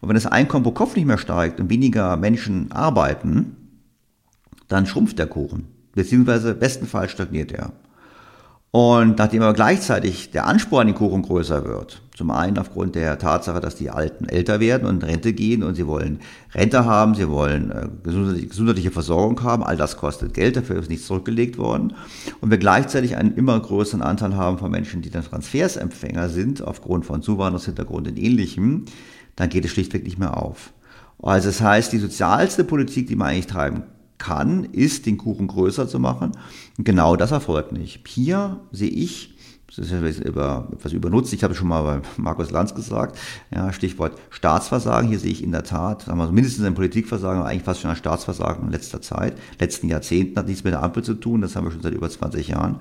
Und wenn das Einkommen pro Kopf nicht mehr steigt und weniger Menschen arbeiten, dann schrumpft der Kuchen. Beziehungsweise bestenfalls stagniert er. Und nachdem aber gleichzeitig der Anspruch an den Kuchen größer wird, zum einen aufgrund der Tatsache, dass die Alten älter werden und in Rente gehen und sie wollen Rente haben, sie wollen äh, gesundheitliche Versorgung haben, all das kostet Geld, dafür ist nichts zurückgelegt worden. Und wir gleichzeitig einen immer größeren Anteil haben von Menschen, die dann Transfersempfänger sind, aufgrund von Zuwanderungshintergrund und ähnlichem, dann geht es schlichtweg nicht mehr auf. Also das heißt, die sozialste Politik, die man eigentlich treiben kann, ist, den Kuchen größer zu machen. Und genau das erfolgt nicht. Hier sehe ich, das ist ja etwas übernutzt, ich habe schon mal bei Markus Lanz gesagt, ja, Stichwort Staatsversagen, hier sehe ich in der Tat, sagen wir so, mindestens ein Politikversagen, aber eigentlich fast schon ein Staatsversagen in letzter Zeit, letzten Jahrzehnten hat nichts mit der Ampel zu tun, das haben wir schon seit über 20 Jahren.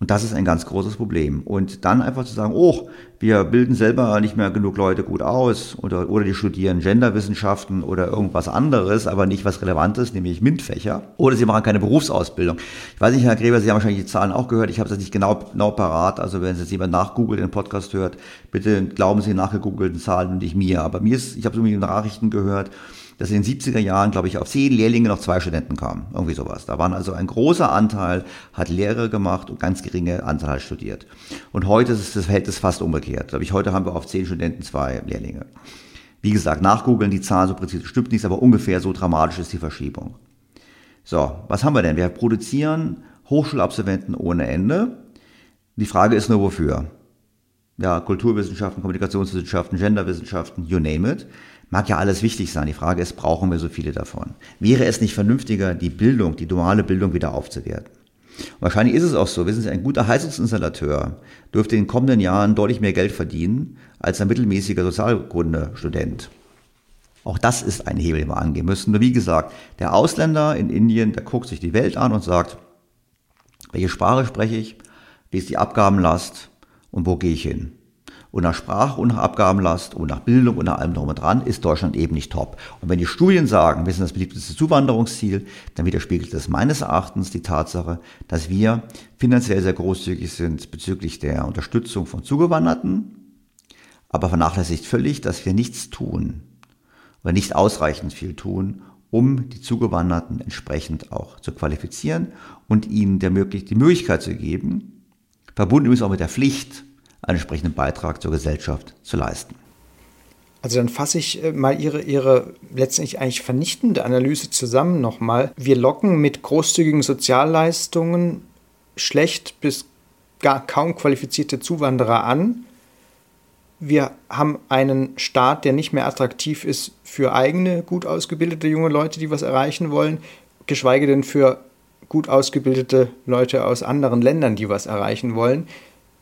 Und das ist ein ganz großes Problem. Und dann einfach zu sagen, oh, wir bilden selber nicht mehr genug Leute gut aus oder, oder die studieren Genderwissenschaften oder irgendwas anderes, aber nicht was Relevantes, nämlich MINT-Fächer. Oder sie machen keine Berufsausbildung. Ich weiß nicht, Herr Gräber, Sie haben wahrscheinlich die Zahlen auch gehört. Ich habe das nicht genau, genau parat. Also wenn jetzt jemand nachgoogelt, den Podcast hört, bitte glauben Sie nachgegoogelten Zahlen und nicht mir. Aber mir ist, ich habe so den Nachrichten gehört, dass in den 70er Jahren, glaube ich, auf zehn Lehrlinge noch zwei Studenten kamen. Irgendwie sowas. Da waren also ein großer Anteil, hat Lehre gemacht und ganz geringe Anzahl hat studiert. Und heute ist das Verhältnis fast umgekehrt. Glaube ich, heute haben wir auf zehn Studenten zwei Lehrlinge. Wie gesagt, nachgoogeln, die Zahl so präzise stimmt nicht, aber ungefähr so dramatisch ist die Verschiebung. So, was haben wir denn? Wir produzieren Hochschulabsolventen ohne Ende. Die Frage ist nur, wofür? Ja, Kulturwissenschaften, Kommunikationswissenschaften, Genderwissenschaften, you name it. Mag ja alles wichtig sein. Die Frage ist, brauchen wir so viele davon? Wäre es nicht vernünftiger, die Bildung, die duale Bildung wieder aufzuwerten? Und wahrscheinlich ist es auch so. Wissen Sie, ein guter Heizungsinstallateur dürfte in den kommenden Jahren deutlich mehr Geld verdienen als ein mittelmäßiger Sozialkunde-Student. Auch das ist ein Hebel, den wir angehen müssen. Nur wie gesagt, der Ausländer in Indien, der guckt sich die Welt an und sagt, welche Sprache spreche ich, wie ist die Abgabenlast und wo gehe ich hin? Und nach Sprache und nach Abgabenlast und nach Bildung und nach allem drum und dran ist Deutschland eben nicht top. Und wenn die Studien sagen, wir sind das beliebteste Zuwanderungsziel, dann widerspiegelt das meines Erachtens die Tatsache, dass wir finanziell sehr großzügig sind bezüglich der Unterstützung von Zugewanderten, aber vernachlässigt völlig, dass wir nichts tun oder nicht ausreichend viel tun, um die Zugewanderten entsprechend auch zu qualifizieren und ihnen der möglich die Möglichkeit zu geben, verbunden übrigens auch mit der Pflicht, einen entsprechenden Beitrag zur Gesellschaft zu leisten. Also dann fasse ich äh, mal Ihre, Ihre letztendlich eigentlich vernichtende Analyse zusammen nochmal. Wir locken mit großzügigen Sozialleistungen schlecht bis gar kaum qualifizierte Zuwanderer an. Wir haben einen Staat, der nicht mehr attraktiv ist für eigene, gut ausgebildete junge Leute, die was erreichen wollen, geschweige denn für gut ausgebildete Leute aus anderen Ländern, die was erreichen wollen.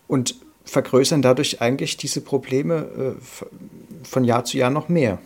Und vergrößern dadurch eigentlich diese Probleme äh, von Jahr zu Jahr noch mehr.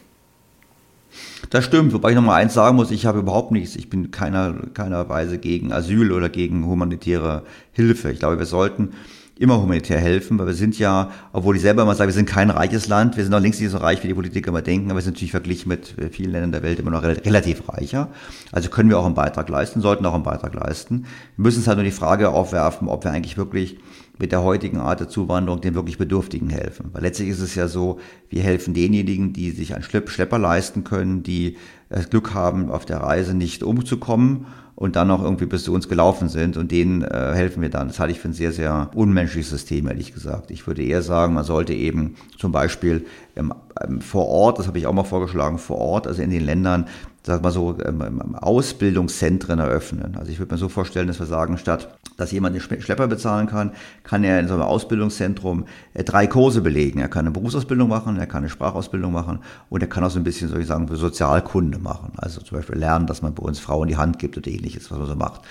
Das stimmt, wobei ich noch mal eins sagen muss, ich habe überhaupt nichts, ich bin keiner, keiner Weise gegen Asyl oder gegen humanitäre Hilfe. Ich glaube, wir sollten immer humanitär helfen, weil wir sind ja, obwohl ich selber immer sage, wir sind kein reiches Land, wir sind auch längst nicht so reich, wie die Politiker immer denken, aber wir sind natürlich verglichen mit vielen Ländern der Welt immer noch relativ reicher. Also können wir auch einen Beitrag leisten, sollten auch einen Beitrag leisten. Wir müssen uns halt nur die Frage aufwerfen, ob wir eigentlich wirklich mit der heutigen Art der Zuwanderung den wirklich Bedürftigen helfen. Weil letztlich ist es ja so, wir helfen denjenigen, die sich einen Schlepper leisten können, die das Glück haben, auf der Reise nicht umzukommen und dann noch irgendwie bis zu uns gelaufen sind und denen äh, helfen wir dann. Das halte ich für ein sehr, sehr unmenschliches System, ehrlich gesagt. Ich würde eher sagen, man sollte eben zum Beispiel ähm, vor Ort, das habe ich auch mal vorgeschlagen, vor Ort, also in den Ländern, sag mal so, ähm, Ausbildungszentren eröffnen. Also ich würde mir so vorstellen, dass wir sagen, statt dass jemand einen Schlepper bezahlen kann, kann er in so einem Ausbildungszentrum äh, drei Kurse belegen. Er kann eine Berufsausbildung machen, er kann eine Sprachausbildung machen und er kann auch so ein bisschen, soll ich sagen, Sozialkunde machen. Also zum Beispiel lernen, dass man bei uns Frauen die Hand gibt oder ähnliches, was man so macht.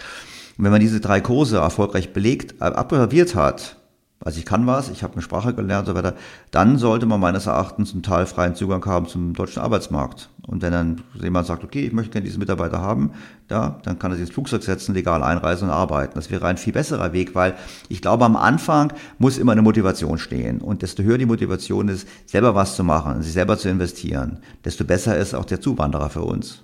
Und wenn man diese drei Kurse erfolgreich belegt, äh, absolviert hat, also ich kann was, ich habe eine Sprache gelernt und so weiter, dann sollte man meines Erachtens einen Teil freien Zugang haben zum deutschen Arbeitsmarkt. Und wenn dann jemand sagt, okay, ich möchte gerne diesen Mitarbeiter haben, ja, dann kann er sich ins Flugzeug setzen, legal einreisen und arbeiten. Das wäre ein viel besserer Weg, weil ich glaube, am Anfang muss immer eine Motivation stehen. Und desto höher die Motivation ist, selber was zu machen, sich selber zu investieren, desto besser ist auch der Zuwanderer für uns.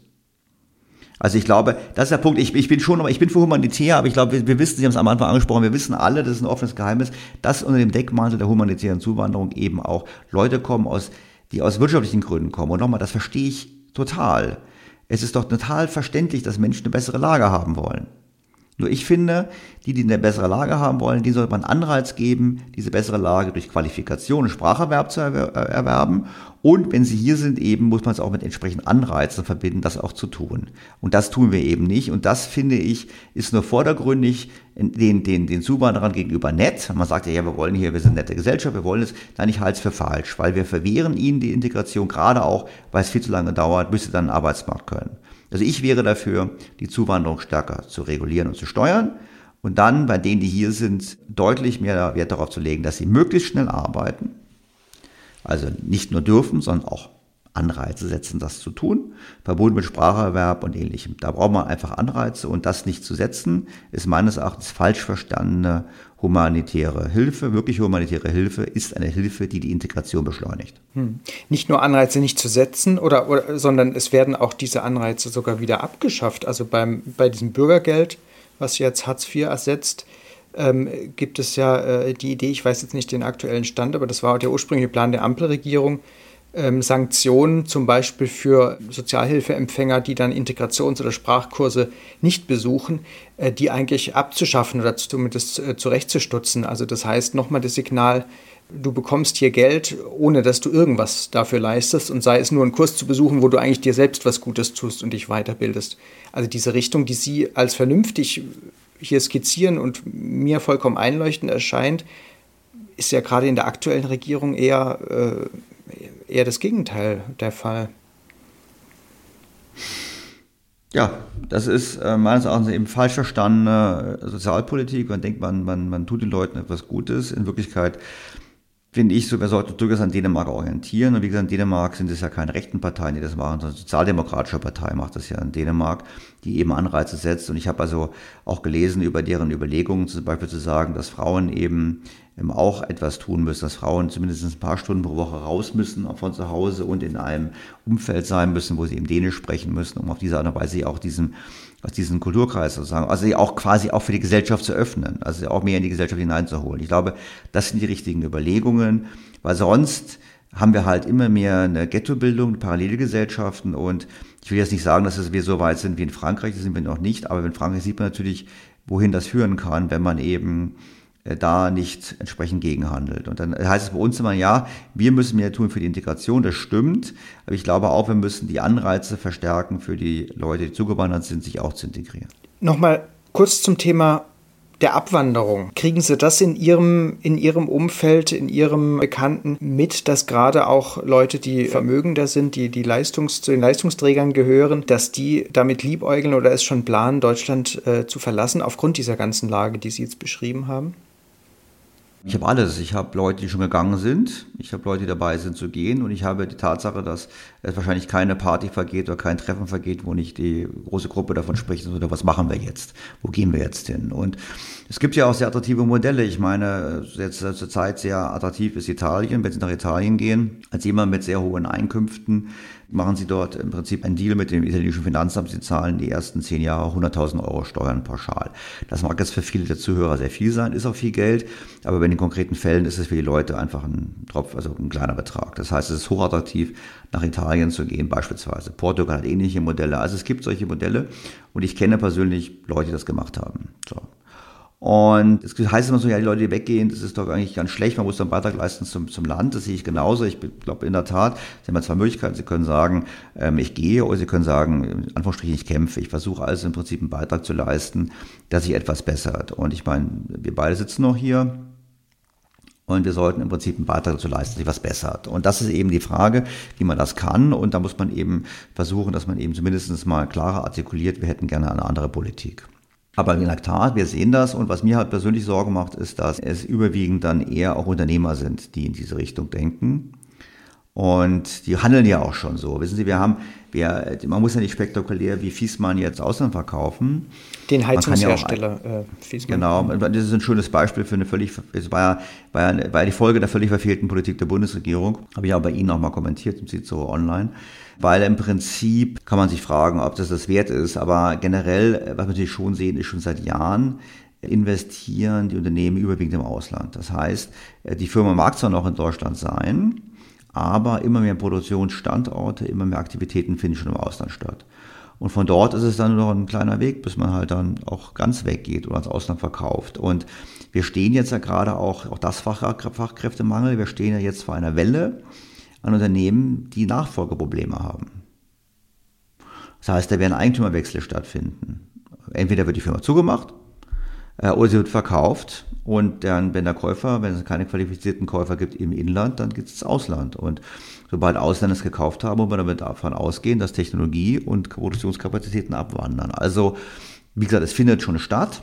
Also ich glaube, das ist der Punkt. Ich, ich bin schon, ich bin für humanitär, aber ich glaube, wir, wir wissen, Sie haben es am Anfang angesprochen, wir wissen alle, das ist ein offenes Geheimnis, dass unter dem Deckmantel der humanitären Zuwanderung eben auch Leute kommen, aus, die aus wirtschaftlichen Gründen kommen. Und nochmal, das verstehe ich total. Es ist doch total verständlich, dass Menschen eine bessere Lage haben wollen. Nur ich finde, die, die eine bessere Lage haben wollen, die sollte man Anreiz geben, diese bessere Lage durch Qualifikation und Spracherwerb zu erwerben. Und wenn sie hier sind, eben muss man es auch mit entsprechenden Anreizen verbinden, das auch zu tun. Und das tun wir eben nicht. Und das finde ich, ist nur vordergründig den, den, den Zuwanderern gegenüber nett. Man sagt ja, ja, wir wollen hier, wir sind eine nette Gesellschaft, wir wollen es. Nein, ich halte es für falsch, weil wir verwehren ihnen die Integration, gerade auch, weil es viel zu lange dauert, bis sie dann einen Arbeitsmarkt können. Also ich wäre dafür, die Zuwanderung stärker zu regulieren und zu steuern und dann bei denen, die hier sind, deutlich mehr Wert darauf zu legen, dass sie möglichst schnell arbeiten. Also nicht nur dürfen, sondern auch Anreize setzen, das zu tun, verbunden mit Spracherwerb und ähnlichem. Da braucht man einfach Anreize und das nicht zu setzen, ist meines Erachtens falsch verstandene humanitäre Hilfe. Wirklich humanitäre Hilfe ist eine Hilfe, die die Integration beschleunigt. Hm. Nicht nur Anreize nicht zu setzen, oder, oder, sondern es werden auch diese Anreize sogar wieder abgeschafft. Also beim, bei diesem Bürgergeld, was jetzt Hartz IV ersetzt, ähm, gibt es ja äh, die Idee, ich weiß jetzt nicht den aktuellen Stand, aber das war der ursprüngliche Plan der Ampelregierung, Sanktionen zum Beispiel für Sozialhilfeempfänger, die dann Integrations- oder Sprachkurse nicht besuchen, äh, die eigentlich abzuschaffen oder zumindest äh, zurechtzustutzen. Also das heißt nochmal das Signal, du bekommst hier Geld, ohne dass du irgendwas dafür leistest und sei es nur einen Kurs zu besuchen, wo du eigentlich dir selbst was Gutes tust und dich weiterbildest. Also diese Richtung, die Sie als vernünftig hier skizzieren und mir vollkommen einleuchtend erscheint, ist ja gerade in der aktuellen Regierung eher äh, eher das Gegenteil der Fall. Ja, das ist äh, meines Erachtens eben falsch verstandene Sozialpolitik. Man denkt, man, man, man tut den Leuten etwas Gutes. In Wirklichkeit finde ich so, wir sollten durchaus an Dänemark orientieren. Und wie gesagt, in Dänemark sind es ja keine rechten Parteien, die das machen, sondern sozialdemokratische Partei macht das ja in Dänemark, die eben Anreize setzt. Und ich habe also auch gelesen über deren Überlegungen, zum Beispiel zu sagen, dass Frauen eben auch etwas tun müssen, dass Frauen zumindest ein paar Stunden pro Woche raus müssen von zu Hause und in einem Umfeld sein müssen, wo sie eben Dänisch sprechen müssen, um auf diese Art und Weise auch diesen, aus diesem Kulturkreis sozusagen, also auch quasi auch für die Gesellschaft zu öffnen, also auch mehr in die Gesellschaft hineinzuholen. Ich glaube, das sind die richtigen Überlegungen, weil sonst haben wir halt immer mehr eine Ghettobildung, Parallelgesellschaften und ich will jetzt nicht sagen, dass wir so weit sind wie in Frankreich, das sind wir noch nicht, aber in Frankreich sieht man natürlich, wohin das führen kann, wenn man eben da nicht entsprechend gegenhandelt. Und dann heißt es bei uns immer, ja, wir müssen mehr tun für die Integration, das stimmt, aber ich glaube auch, wir müssen die Anreize verstärken für die Leute, die zugewandert sind, sich auch zu integrieren. Nochmal kurz zum Thema der Abwanderung. Kriegen Sie das in Ihrem, in Ihrem Umfeld, in Ihrem Bekannten mit, dass gerade auch Leute, die vermögender sind, die, die Leistungs, zu den Leistungsträgern gehören, dass die damit liebäugeln oder es schon planen, Deutschland äh, zu verlassen, aufgrund dieser ganzen Lage, die Sie jetzt beschrieben haben? Ich habe alles. Ich habe Leute, die schon gegangen sind. Ich habe Leute, die dabei sind zu gehen. Und ich habe die Tatsache, dass es wahrscheinlich keine Party vergeht oder kein Treffen vergeht, wo nicht die große Gruppe davon spricht, oder was machen wir jetzt? Wo gehen wir jetzt hin? Und es gibt ja auch sehr attraktive Modelle. Ich meine, jetzt zur Zeit sehr attraktiv ist Italien. Wenn Sie nach Italien gehen, als jemand mit sehr hohen Einkünften, machen Sie dort im Prinzip einen Deal mit dem italienischen Finanzamt. Sie zahlen die ersten zehn Jahre 100.000 Euro Steuern pauschal. Das mag jetzt für viele der Zuhörer sehr viel sein, ist auch viel Geld, aber in den konkreten Fällen ist es für die Leute einfach ein Tropf, also ein kleiner Betrag. Das heißt, es ist hochattraktiv, nach Italien zu gehen, beispielsweise. Portugal hat ähnliche Modelle. Also es gibt solche Modelle und ich kenne persönlich Leute, die das gemacht haben. So. Und es heißt immer so, ja, die Leute, die weggehen, das ist doch eigentlich ganz schlecht, man muss dann Beitrag leisten zum, zum Land, das sehe ich genauso. Ich glaube in der Tat, Sie haben ja zwei Möglichkeiten. Sie können sagen, ähm, ich gehe, oder Sie können sagen, in Anführungsstrichen, ich kämpfe. Ich versuche also im Prinzip einen Beitrag zu leisten, dass sich etwas bessert. Und ich meine, wir beide sitzen noch hier. Und wir sollten im Prinzip einen Beitrag dazu leisten, dass sich was bessert. Und das ist eben die Frage, wie man das kann. Und da muss man eben versuchen, dass man eben zumindest mal klarer artikuliert, wir hätten gerne eine andere Politik. Aber in der Tat, wir sehen das und was mir halt persönlich Sorge macht, ist, dass es überwiegend dann eher auch Unternehmer sind, die in diese Richtung denken. Und die handeln ja auch schon so. Wissen Sie, wir haben, wir, man muss ja nicht spektakulär wie Fiesmann jetzt Ausland verkaufen. Den Heizungshersteller ja äh, Fiesmann. Genau, das ist ein schönes Beispiel für eine völlig, es war ja, war ja, die Folge der völlig verfehlten Politik der Bundesregierung. Habe ich auch bei Ihnen auch mal kommentiert, im so online. Weil im Prinzip kann man sich fragen, ob das das wert ist. Aber generell, was wir natürlich schon sehen, ist schon seit Jahren, investieren die Unternehmen überwiegend im Ausland. Das heißt, die Firma mag zwar noch in Deutschland sein, aber immer mehr Produktionsstandorte, immer mehr Aktivitäten finden schon im Ausland statt. Und von dort ist es dann nur noch ein kleiner Weg, bis man halt dann auch ganz weggeht oder ins Ausland verkauft. Und wir stehen jetzt ja gerade auch, auch das Fach, Fachkräftemangel, wir stehen ja jetzt vor einer Welle an Unternehmen, die Nachfolgeprobleme haben. Das heißt, da werden Eigentümerwechsel stattfinden. Entweder wird die Firma zugemacht äh, oder sie wird verkauft und dann, wenn der Käufer, wenn es keine qualifizierten Käufer gibt im Inland, dann gibt es Ausland. Und sobald Ausländer es gekauft haben, muss man damit davon ausgehen, dass Technologie und Produktionskapazitäten abwandern. Also, wie gesagt, es findet schon statt.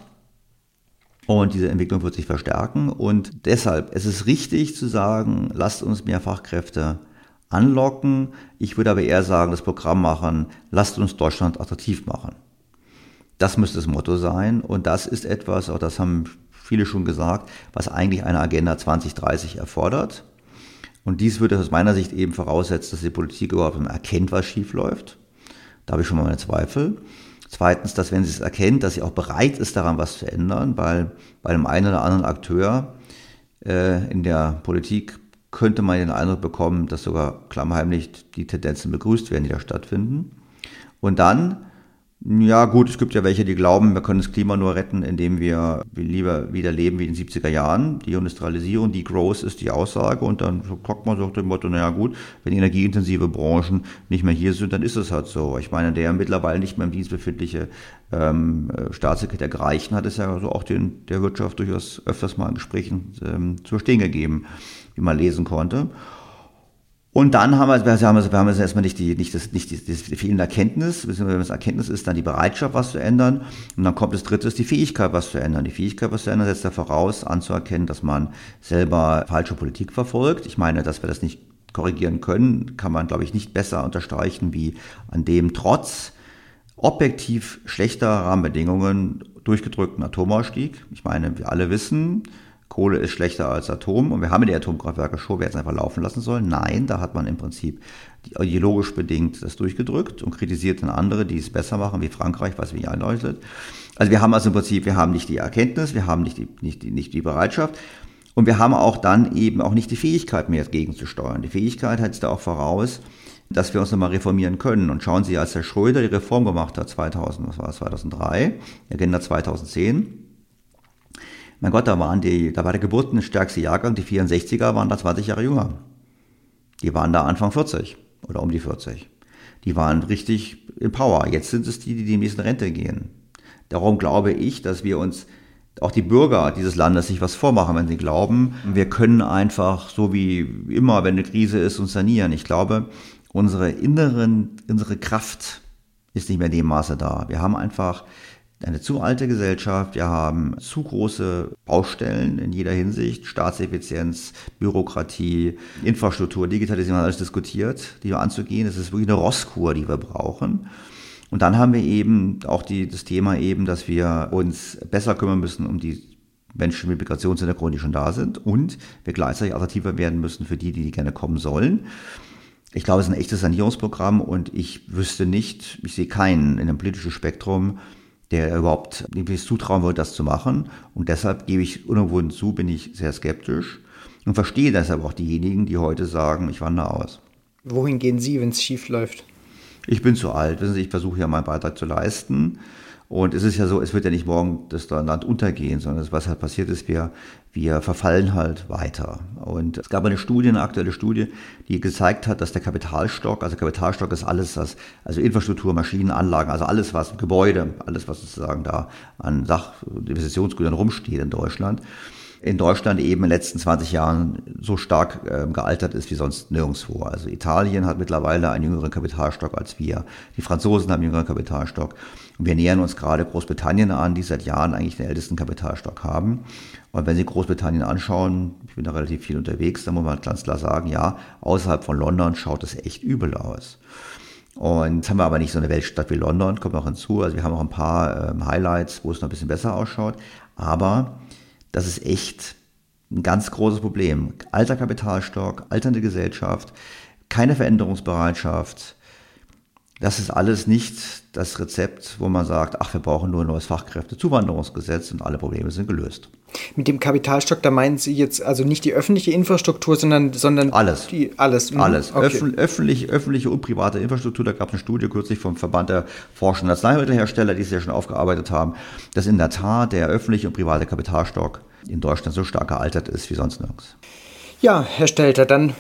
Und diese Entwicklung wird sich verstärken. Und deshalb, es ist richtig zu sagen, lasst uns mehr Fachkräfte anlocken. Ich würde aber eher sagen, das Programm machen, lasst uns Deutschland attraktiv machen. Das müsste das Motto sein. Und das ist etwas, auch das haben viele schon gesagt, was eigentlich eine Agenda 2030 erfordert. Und dies würde aus meiner Sicht eben voraussetzen, dass die Politik überhaupt erkennt, was schief läuft. Da habe ich schon mal meine Zweifel. Zweitens, dass wenn sie es erkennt, dass sie auch bereit ist, daran was zu ändern, weil bei einem einen oder anderen Akteur äh, in der Politik könnte man den Eindruck bekommen, dass sogar klammheimlich die Tendenzen begrüßt werden, die da stattfinden. Und dann ja, gut, es gibt ja welche, die glauben, wir können das Klima nur retten, indem wir lieber wieder leben wie in den 70er Jahren. Die Industrialisierung, die Growth ist die Aussage und dann guckt man so nach dem Motto, naja gut, wenn energieintensive Branchen nicht mehr hier sind, dann ist es halt so. Ich meine, der mittlerweile nicht mehr im Dienst befindliche ähm, Staatssekretär Greichen hat es ja so auch den, der Wirtschaft durchaus öfters mal in Gesprächen ähm, zu verstehen gegeben, wie man lesen konnte. Und dann haben wir, wir haben, wir haben erstmal nicht die, nicht das, nicht die, fehlende Erkenntnis, beziehungsweise das Erkenntnis ist dann die Bereitschaft, was zu ändern. Und dann kommt das dritte, ist die Fähigkeit, was zu ändern. Die Fähigkeit, was zu ändern, setzt ja voraus, anzuerkennen, dass man selber falsche Politik verfolgt. Ich meine, dass wir das nicht korrigieren können, kann man, glaube ich, nicht besser unterstreichen, wie an dem trotz objektiv schlechter Rahmenbedingungen durchgedrückten Atomausstieg. Ich meine, wir alle wissen, Kohle ist schlechter als Atom und wir haben die Atomkraftwerke schon, wir hätten es einfach laufen lassen sollen. Nein, da hat man im Prinzip ideologisch bedingt das durchgedrückt und kritisiert dann andere, die es besser machen, wie Frankreich, was wie einleuchtet. Also wir haben also im Prinzip, wir haben nicht die Erkenntnis, wir haben nicht die, nicht die, nicht die Bereitschaft und wir haben auch dann eben auch nicht die Fähigkeit mehr gegenzusteuern. Die Fähigkeit hat es da auch voraus, dass wir uns nochmal reformieren können. Und schauen Sie, als Herr Schröder die Reform gemacht hat, 2000, was war es, 2003, Agenda 2010, mein Gott, da, waren die, da war der geburtenstärkste Jahrgang, die 64er waren da 20 Jahre jünger. Die waren da Anfang 40 oder um die 40. Die waren richtig in Power. Jetzt sind es die, die demnächst in Rente gehen. Darum glaube ich, dass wir uns, auch die Bürger dieses Landes, sich was vormachen, wenn sie glauben, wir können einfach, so wie immer, wenn eine Krise ist, uns sanieren. Ich glaube, unsere inneren, unsere Kraft ist nicht mehr in dem Maße da. Wir haben einfach eine zu alte Gesellschaft, wir haben zu große Baustellen in jeder Hinsicht, Staatseffizienz, Bürokratie, Infrastruktur, Digitalisierung, alles diskutiert, die wir anzugehen. Es ist wirklich eine Rosskur, die wir brauchen. Und dann haben wir eben auch die, das Thema eben, dass wir uns besser kümmern müssen um die Menschen mit Migrationshintergrund, die schon da sind und wir gleichzeitig attraktiver werden müssen für die, die gerne kommen sollen. Ich glaube, es ist ein echtes Sanierungsprogramm und ich wüsste nicht, ich sehe keinen in dem politischen Spektrum, der überhaupt es zutrauen würde, das zu machen. Und deshalb gebe ich unumwunden zu, bin ich sehr skeptisch und verstehe deshalb auch diejenigen, die heute sagen, ich wandere aus. Wohin gehen Sie, wenn es schief läuft? Ich bin zu alt. Wissen Sie, ich versuche ja meinen Beitrag zu leisten. Und es ist ja so, es wird ja nicht morgen das Land untergehen, sondern was halt passiert ist, wir, wir verfallen halt weiter. Und es gab eine Studie, eine aktuelle Studie, die gezeigt hat, dass der Kapitalstock, also Kapitalstock ist alles, was, also Infrastruktur, Maschinen, Anlagen, also alles, was Gebäude, alles, was sozusagen da an Sach- Investitionsgütern rumsteht in Deutschland, in Deutschland eben in den letzten 20 Jahren so stark äh, gealtert ist wie sonst nirgendwo. Also Italien hat mittlerweile einen jüngeren Kapitalstock als wir. Die Franzosen haben einen jüngeren Kapitalstock. Und wir nähern uns gerade Großbritannien an, die seit Jahren eigentlich den ältesten Kapitalstock haben. Und wenn Sie Großbritannien anschauen, ich bin da relativ viel unterwegs, dann muss man ganz klar sagen, ja, außerhalb von London schaut es echt übel aus. Und haben wir aber nicht so eine Weltstadt wie London, kommt noch hinzu. Also wir haben auch ein paar ähm, Highlights, wo es noch ein bisschen besser ausschaut. Aber das ist echt ein ganz großes Problem. Alter Kapitalstock, alternde Gesellschaft, keine Veränderungsbereitschaft. Das ist alles nicht das Rezept, wo man sagt, ach, wir brauchen nur ein neues Fachkräftezuwanderungsgesetz und alle Probleme sind gelöst. Mit dem Kapitalstock, da meinen Sie jetzt also nicht die öffentliche Infrastruktur, sondern, sondern alles. Die, alles. Mhm. Alles. Okay. Öffn, öffentlich, öffentliche und private Infrastruktur. Da gab es eine Studie kürzlich vom Verband der forschenden Arzneimittelhersteller, die es ja schon aufgearbeitet haben, dass in der Tat der öffentliche und private Kapitalstock in Deutschland so stark gealtert ist wie sonst nirgends. Ja, Herr Stelter, dann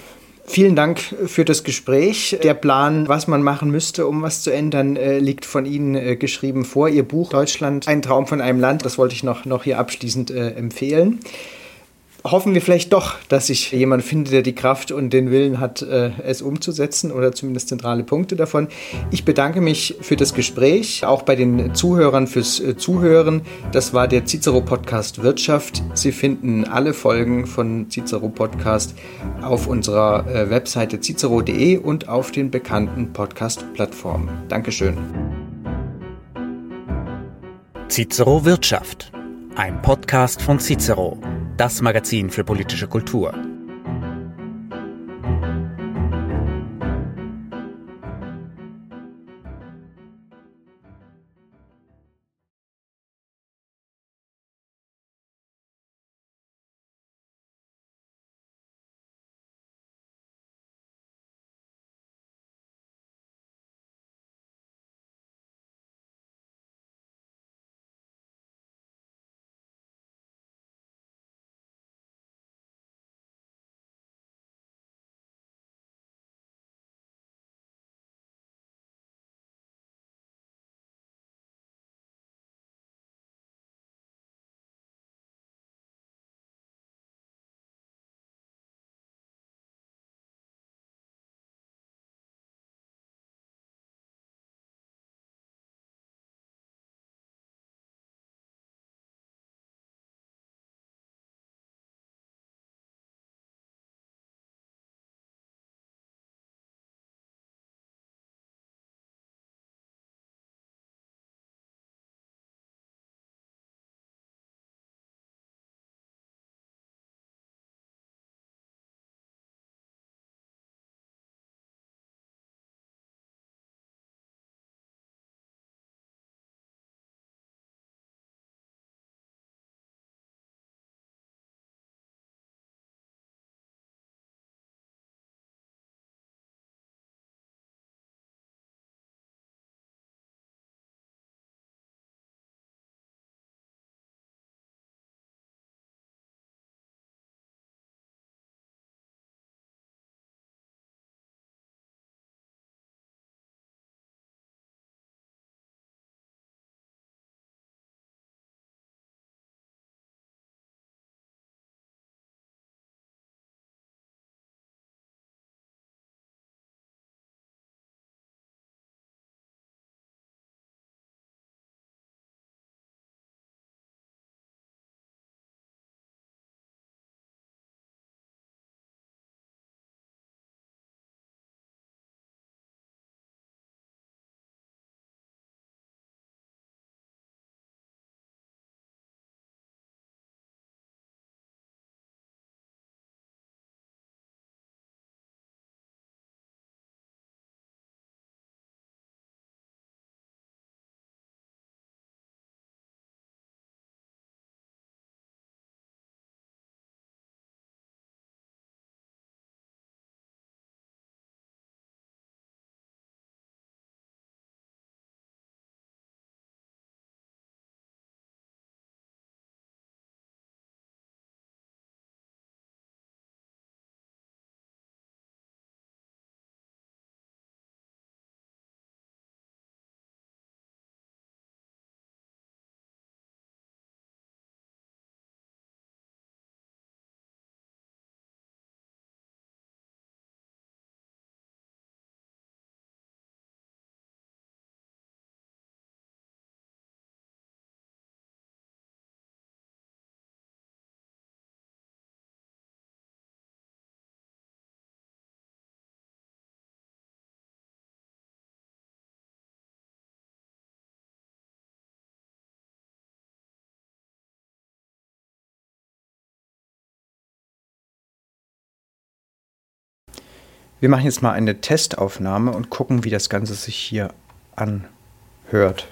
Vielen Dank für das Gespräch. Der Plan, was man machen müsste, um was zu ändern, äh, liegt von Ihnen äh, geschrieben vor. Ihr Buch Deutschland, ein Traum von einem Land, das wollte ich noch, noch hier abschließend äh, empfehlen hoffen wir vielleicht doch, dass sich jemand findet, der die Kraft und den Willen hat, äh, es umzusetzen oder zumindest zentrale Punkte davon. Ich bedanke mich für das Gespräch, auch bei den Zuhörern fürs äh, Zuhören. Das war der Cicero Podcast Wirtschaft. Sie finden alle Folgen von Cicero Podcast auf unserer äh, Webseite cicero.de und auf den bekannten Podcast-Plattformen. Dankeschön. Cicero Wirtschaft, ein Podcast von Cicero das Magazin für politische Kultur. Wir machen jetzt mal eine Testaufnahme und gucken, wie das Ganze sich hier anhört.